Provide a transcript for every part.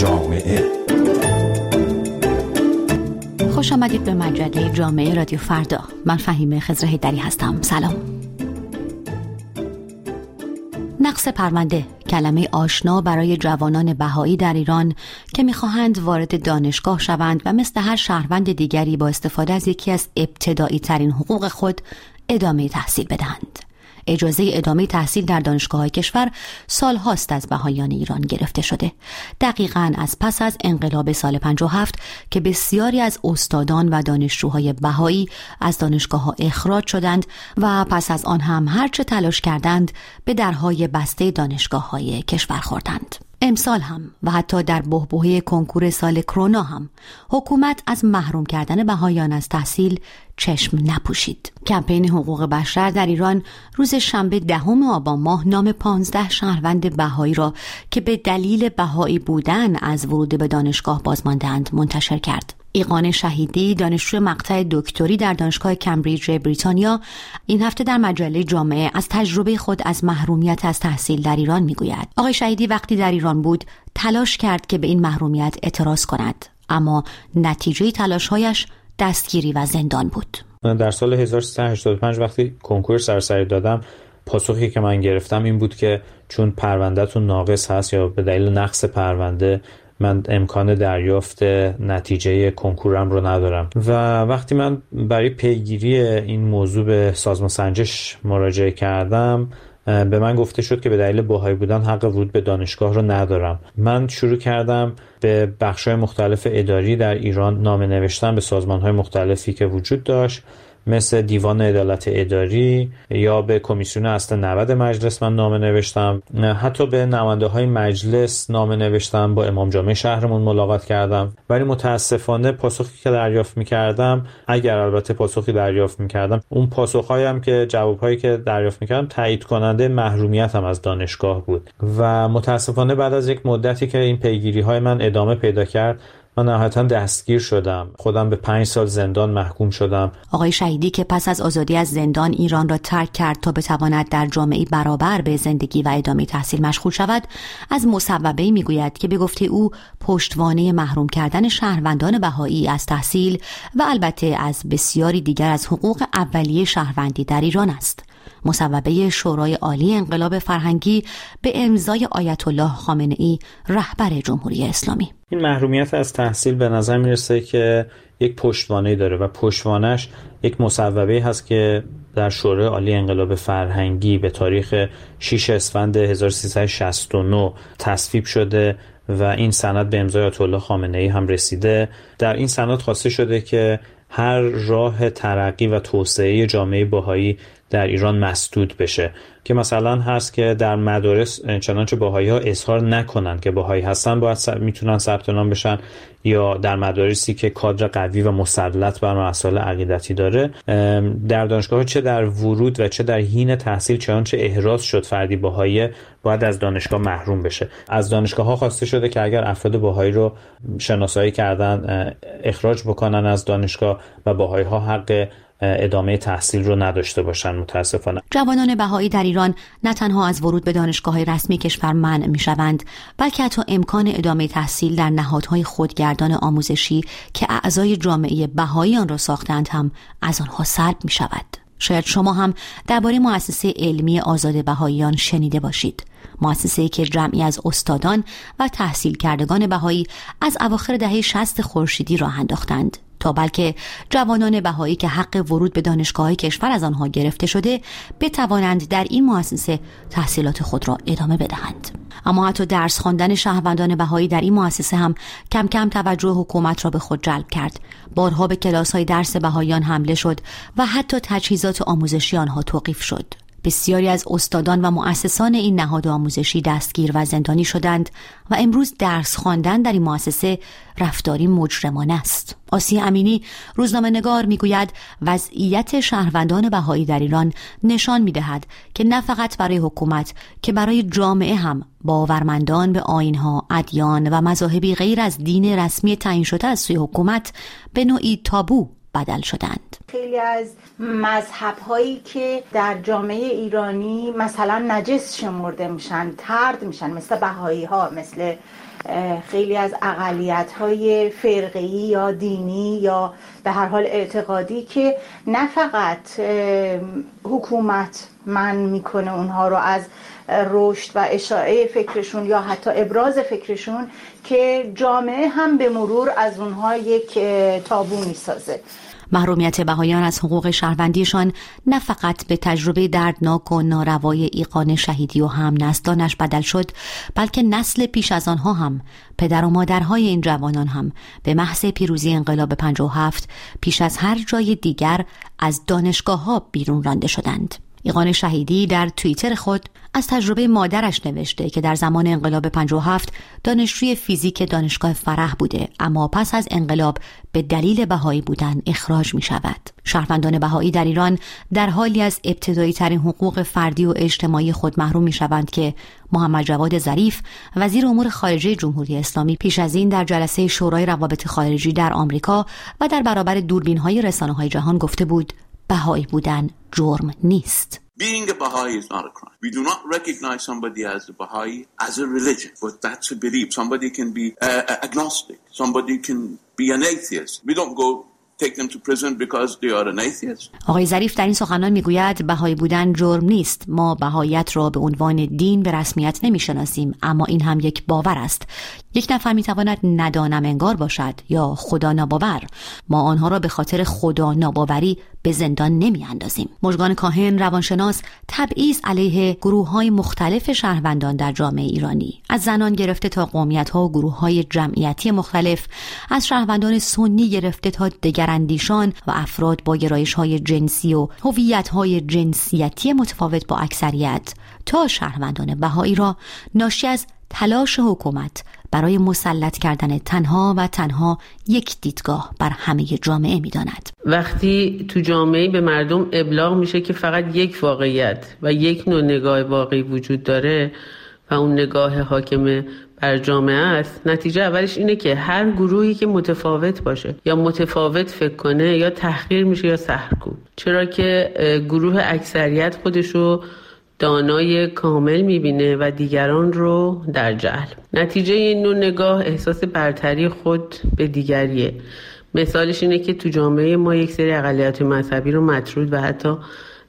جامعه. خوش آمدید به مجله جامعه رادیو فردا. من فهیمه خزر دری هستم. سلام. نقص پرونده. کلمه آشنا برای جوانان بهایی در ایران که می‌خواهند وارد دانشگاه شوند و مثل هر شهروند دیگری با استفاده از یکی از ابتدایی ترین حقوق خود ادامه تحصیل بدهند. اجازه ادامه تحصیل در دانشگاه کشور سال هاست از بهایان ایران گرفته شده. دقیقا از پس از انقلاب سال 57 که بسیاری از استادان و دانشجوهای بهایی از دانشگاه ها اخراج شدند و پس از آن هم هرچه تلاش کردند به درهای بسته دانشگاه های کشور خوردند. امسال هم و حتی در بهبهه کنکور سال کرونا هم حکومت از محروم کردن بهایان از تحصیل چشم نپوشید. کمپین حقوق بشر در ایران روز شنبه دهم آبان ماه نام پانزده شهروند بهایی را که به دلیل بهایی بودن از ورود به دانشگاه بازماندند منتشر کرد. ایقان شهیدی دانشجو مقطع دکتری در دانشگاه کمبریج بریتانیا این هفته در مجله جامعه از تجربه خود از محرومیت از تحصیل در ایران می‌گوید. آقای شهیدی وقتی در ایران بود تلاش کرد که به این محرومیت اعتراض کند اما نتیجه تلاشهایش دستگیری و زندان بود. من در سال 1385 وقتی کنکور سرسری دادم پاسخی که من گرفتم این بود که چون پروندهتون ناقص هست یا به دلیل نقص پرونده من امکان دریافت نتیجه کنکورم رو ندارم. و وقتی من برای پیگیری این موضوع به سازمان سنجش مراجعه کردم به من گفته شد که به دلیل باهایی بودن حق ورود به دانشگاه رو ندارم. من شروع کردم به بخشهای مختلف اداری در ایران نامه نوشتن به سازمانهای مختلفی که وجود داشت. مثل دیوان عدالت اداری یا به کمیسیون اصل 90 مجلس من نامه نوشتم. حتی به نماینده های مجلس نامه نوشتم. با امام جامعه شهرمون ملاقات کردم. ولی متاسفانه پاسخی که دریافت می‌کردم اگر البته پاسخی دریافت می‌کردم اون پاسخهایی هم که جوابهایی که دریافت می‌کردم تایید کننده محرومیت هم از دانشگاه بود. و متاسفانه بعد از یک مدتی که این پیگیری های من ادامه پیدا کرد من نهایتا دستگیر شدم. خودم به پنج سال زندان محکوم شدم. آقای شهیدی که پس از آزادی از زندان ایران را ترک کرد تا بتواند در جامعه برابر به زندگی و ادامه تحصیل مشغول شود از مصوبه می‌گوید که به گفته او پشتوانه محروم کردن شهروندان بهایی از تحصیل و البته از بسیاری دیگر از حقوق اولیه شهروندی در ایران است. مصوبه شورای عالی انقلاب فرهنگی به امضای آیت الله خامنه ای رهبر جمهوری اسلامی. این محرومیت از تحصیل به نظر می‌رسه که یک پشتوانه داره و پشتوانش یک مصوبه هست که در شورای عالی انقلاب فرهنگی به تاریخ 6 اسفند 1369 تصویب شده و این سند به امضای آیت الله خامنه ای هم رسیده. در این سند خواسته شده که هر راه ترقی و توسعه جامعه باهایی در ایران مسدود بشه. که مثلا هست که در مدارس چنانچه باهایی ها اظهار نکنن که باهایی هستن باید می‌تونن ثبت نام بشن یا در مدارسی که کادر قوی و مسلط بر مسائل عقیدتی داره. در دانشگاه چه در ورود و چه در حین تحصیل چنانچه احراز شد فردی باهایی باید از دانشگاه محروم بشه. از دانشگاه ها خواسته شده که اگر افراد باهایی رو شناسایی کردن اخراج بکنن از دانشگاه و باهایی ها حق ادامه تحصیل رو نداشته باشن متاسفانه. جوانان بهایی در ایران نه تنها از ورود به دانشگاه رسمی کشور منع می شوند بلکه حتی امکان ادامه تحصیل در نهادهای خودگردان آموزشی که اعضای جامعه بهایی آن را ساختند هم از آنها سلب می شود شاید شما هم درباره مؤسسه علمی آزاد بهاییان شنیده باشید. مؤسسه که جمعی از استادان و تحصیل کردگان بهایی از اواخر دهه 60 خورشیدی راه انداختند. تا بلکه جوانان بهایی که حق ورود به دانشگاه کشور از آنها گرفته شده بتوانند در این مؤسسه تحصیلات خود را ادامه بدهند. اما حتی درس خواندن شهروندان بهایی در این مؤسسه هم کم کم توجه حکومت را به خود جلب کرد. بارها به کلاس های درس بهاییان حمله شد و حتی تجهیزات آموزشی آنها توقیف شد. بسیاری از استادان و مؤسسان این نهاد آموزشی دستگیر و زندانی شدند و امروز درس خواندن در این مؤسسه رفتاری مجرمانه است. آسی امینی روزنامه نگار می‌گوید وضعیت شهروندان بهایی در ایران نشان می‌دهد که نه فقط برای حکومت که برای جامعه هم باورمندان به آینها، ادیان و مذاهبی غیر از دین رسمی تعیین شده از سوی حکومت به نوعی تابو بدل شدند. خیلی از مذهب هایی که در جامعه ایرانی مثلا نجس شمرده میشن ترد میشن مثل بهایی ها مثل خیلی از اقلیت های فرقی یا دینی یا به هر حال اعتقادی که نه فقط حکومت من می‌کنه اونها رو از رشد و اشاعه فکرشون یا حتی ابراز فکرشون که جامعه هم به مرور از اونها یک تابو می‌سازه. محرومیت بهایان از حقوق شهروندیشان نه فقط به تجربه دردناک و ناروای ایقان شهیدی و هم نسلانش بدل شد بلکه نسل پیش از آنها هم پدر و مادرهای این جوانان هم به محض پیروزی انقلاب 57 پیش از هر جای دیگر از دانشگاه ها بیرون رانده شدند. ایقان شهیدی در توییتر خود از تجربه مادرش نوشته که در زمان انقلاب 57 دانشجوی فیزیک دانشگاه فرح بوده اما پس از انقلاب به دلیل بهایی بودن اخراج می شود. شهروندان بهایی در ایران در حالی از ابتدایی ترین حقوق فردی و اجتماعی خود محروم می شوند که محمد جواد ظریف وزیر امور خارجه جمهوری اسلامی پیش از این در جلسه شورای روابط خارجی در آمریکا و در برابر دوربین های رسانه های جهان گفته بود بهایی بودن جرم نیست. Being a Baha'i is not a crime. We do not recognize somebody as a Baha'i as a religion, but that's a belief. Somebody can be uh, agnostic. Somebody can be an atheist. We don't go take them to prison because they are an atheist. آقای ظریف در این سخنان می‌گوید بهایی بودن جرم نیست ما بهایت را به عنوان دین به رسمیت نمی‌شناسیم اما این هم یک باور است یک نفر می‌تواند ندانم انگار باشد یا خدا ناباور. ما آنها را به خاطر خدا ناباوری به زندان نمی اندازیم. مجگان کاهن روانشناس تبعیض علیه گروه های مختلف شهروندان در جامعه ایرانی. از زنان گرفته تا قومیت ها و گروه های جمعیتی مختلف. از شهروندان سنی گرفته تا دگراندیشان و افراد با گرایش های جنسی و هویت های جنسیتی متفاوت با اکثریت. تا شهروندان بهایی را ناشی از تلاش حکومت برای مسلط کردن تنها و تنها یک دیدگاه بر همه جامعه می‌داند. وقتی تو جامعه به مردم ابلاغ میشه که فقط یک واقعیت و یک نوع نگاه واقعی وجود داره و اون نگاه حاکم بر جامعه است نتیجه اولش اینه که هر گروهی که متفاوت باشه یا متفاوت فکر کنه یا تحقیر میشه یا سهرکوب چرا که گروه اکثریت خودشو دانای کامل می‌بینه و دیگران رو در جهل. نتیجه این نوع نگاه احساس برتری خود به دیگریه. مثالش اینه که تو جامعه ما یک سری اقلیت مذهبی رو مطرود و حتی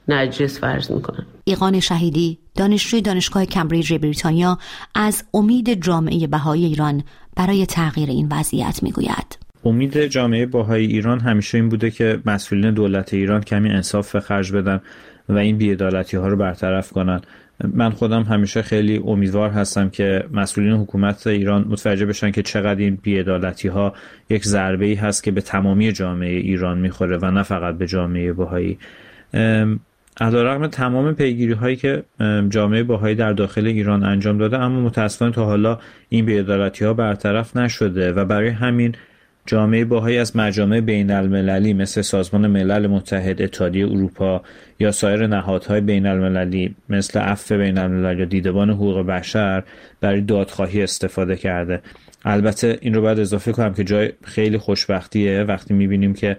نجس فرض می‌کنن. ایقان شهیدی دانشجوی دانشگاه کمبریج بریتانیا از امید جامعه بهایی ایران برای تغییر این وضعیت می‌گوید. امید جامعه باهای ایران همیشه این بوده که مسئولین دولت ایران کمی انصاف به خرج بدن. و این بیعدالتی ها رو برطرف کنن. من خودم همیشه خیلی امیدوار هستم که مسئولین حکومت ایران متوجه بشن که چقدر این بیعدالتی ها یک ضربه ای هست که به تمامی جامعه ایران می‌خوره و نه فقط به جامعه باهایی. علیرغم تمام پیگیری هایی که جامعه باهایی در داخل ایران انجام داده اما متاسفانه تا حالا این بیعدالتی ها برطرف نشده و برای همین جامعه باهایی از مجامع بین المللی مثل سازمان ملل متحد اتحادیه اروپا یا سایر نهادهای بین المللی مثل عفو بین الملل یا دیدبان حقوق بشر برای دادخواهی استفاده کرده. البته این رو باید اضافه کنم که جای خیلی خوشبختیه. وقتی می‌بینیم که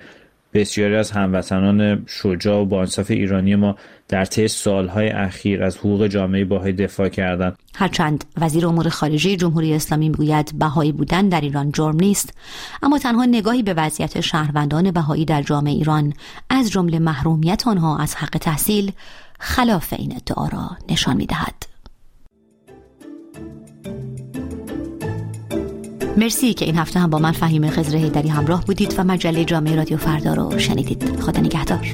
بسیاری از هموطنان شجاع و بانصاف ایرانی ما در طی سالهای اخیر از حقوق جامعه باهایی دفاع کردند. هرچند وزیر امور خارجه جمهوری اسلامی می‌گوید بهایی بودن در ایران جرم نیست اما تنها نگاهی به وضعیت شهروندان بهایی در جامعه ایران از جمله محرومیت آنها از حق تحصیل خلاف این ادعا را نشان می‌دهد. مرسی که این هفته هم با من فهیم خزر هیدری همراه بودید و مجله جامعه رادیو فردا رو شنیدید. خدا نگهدار.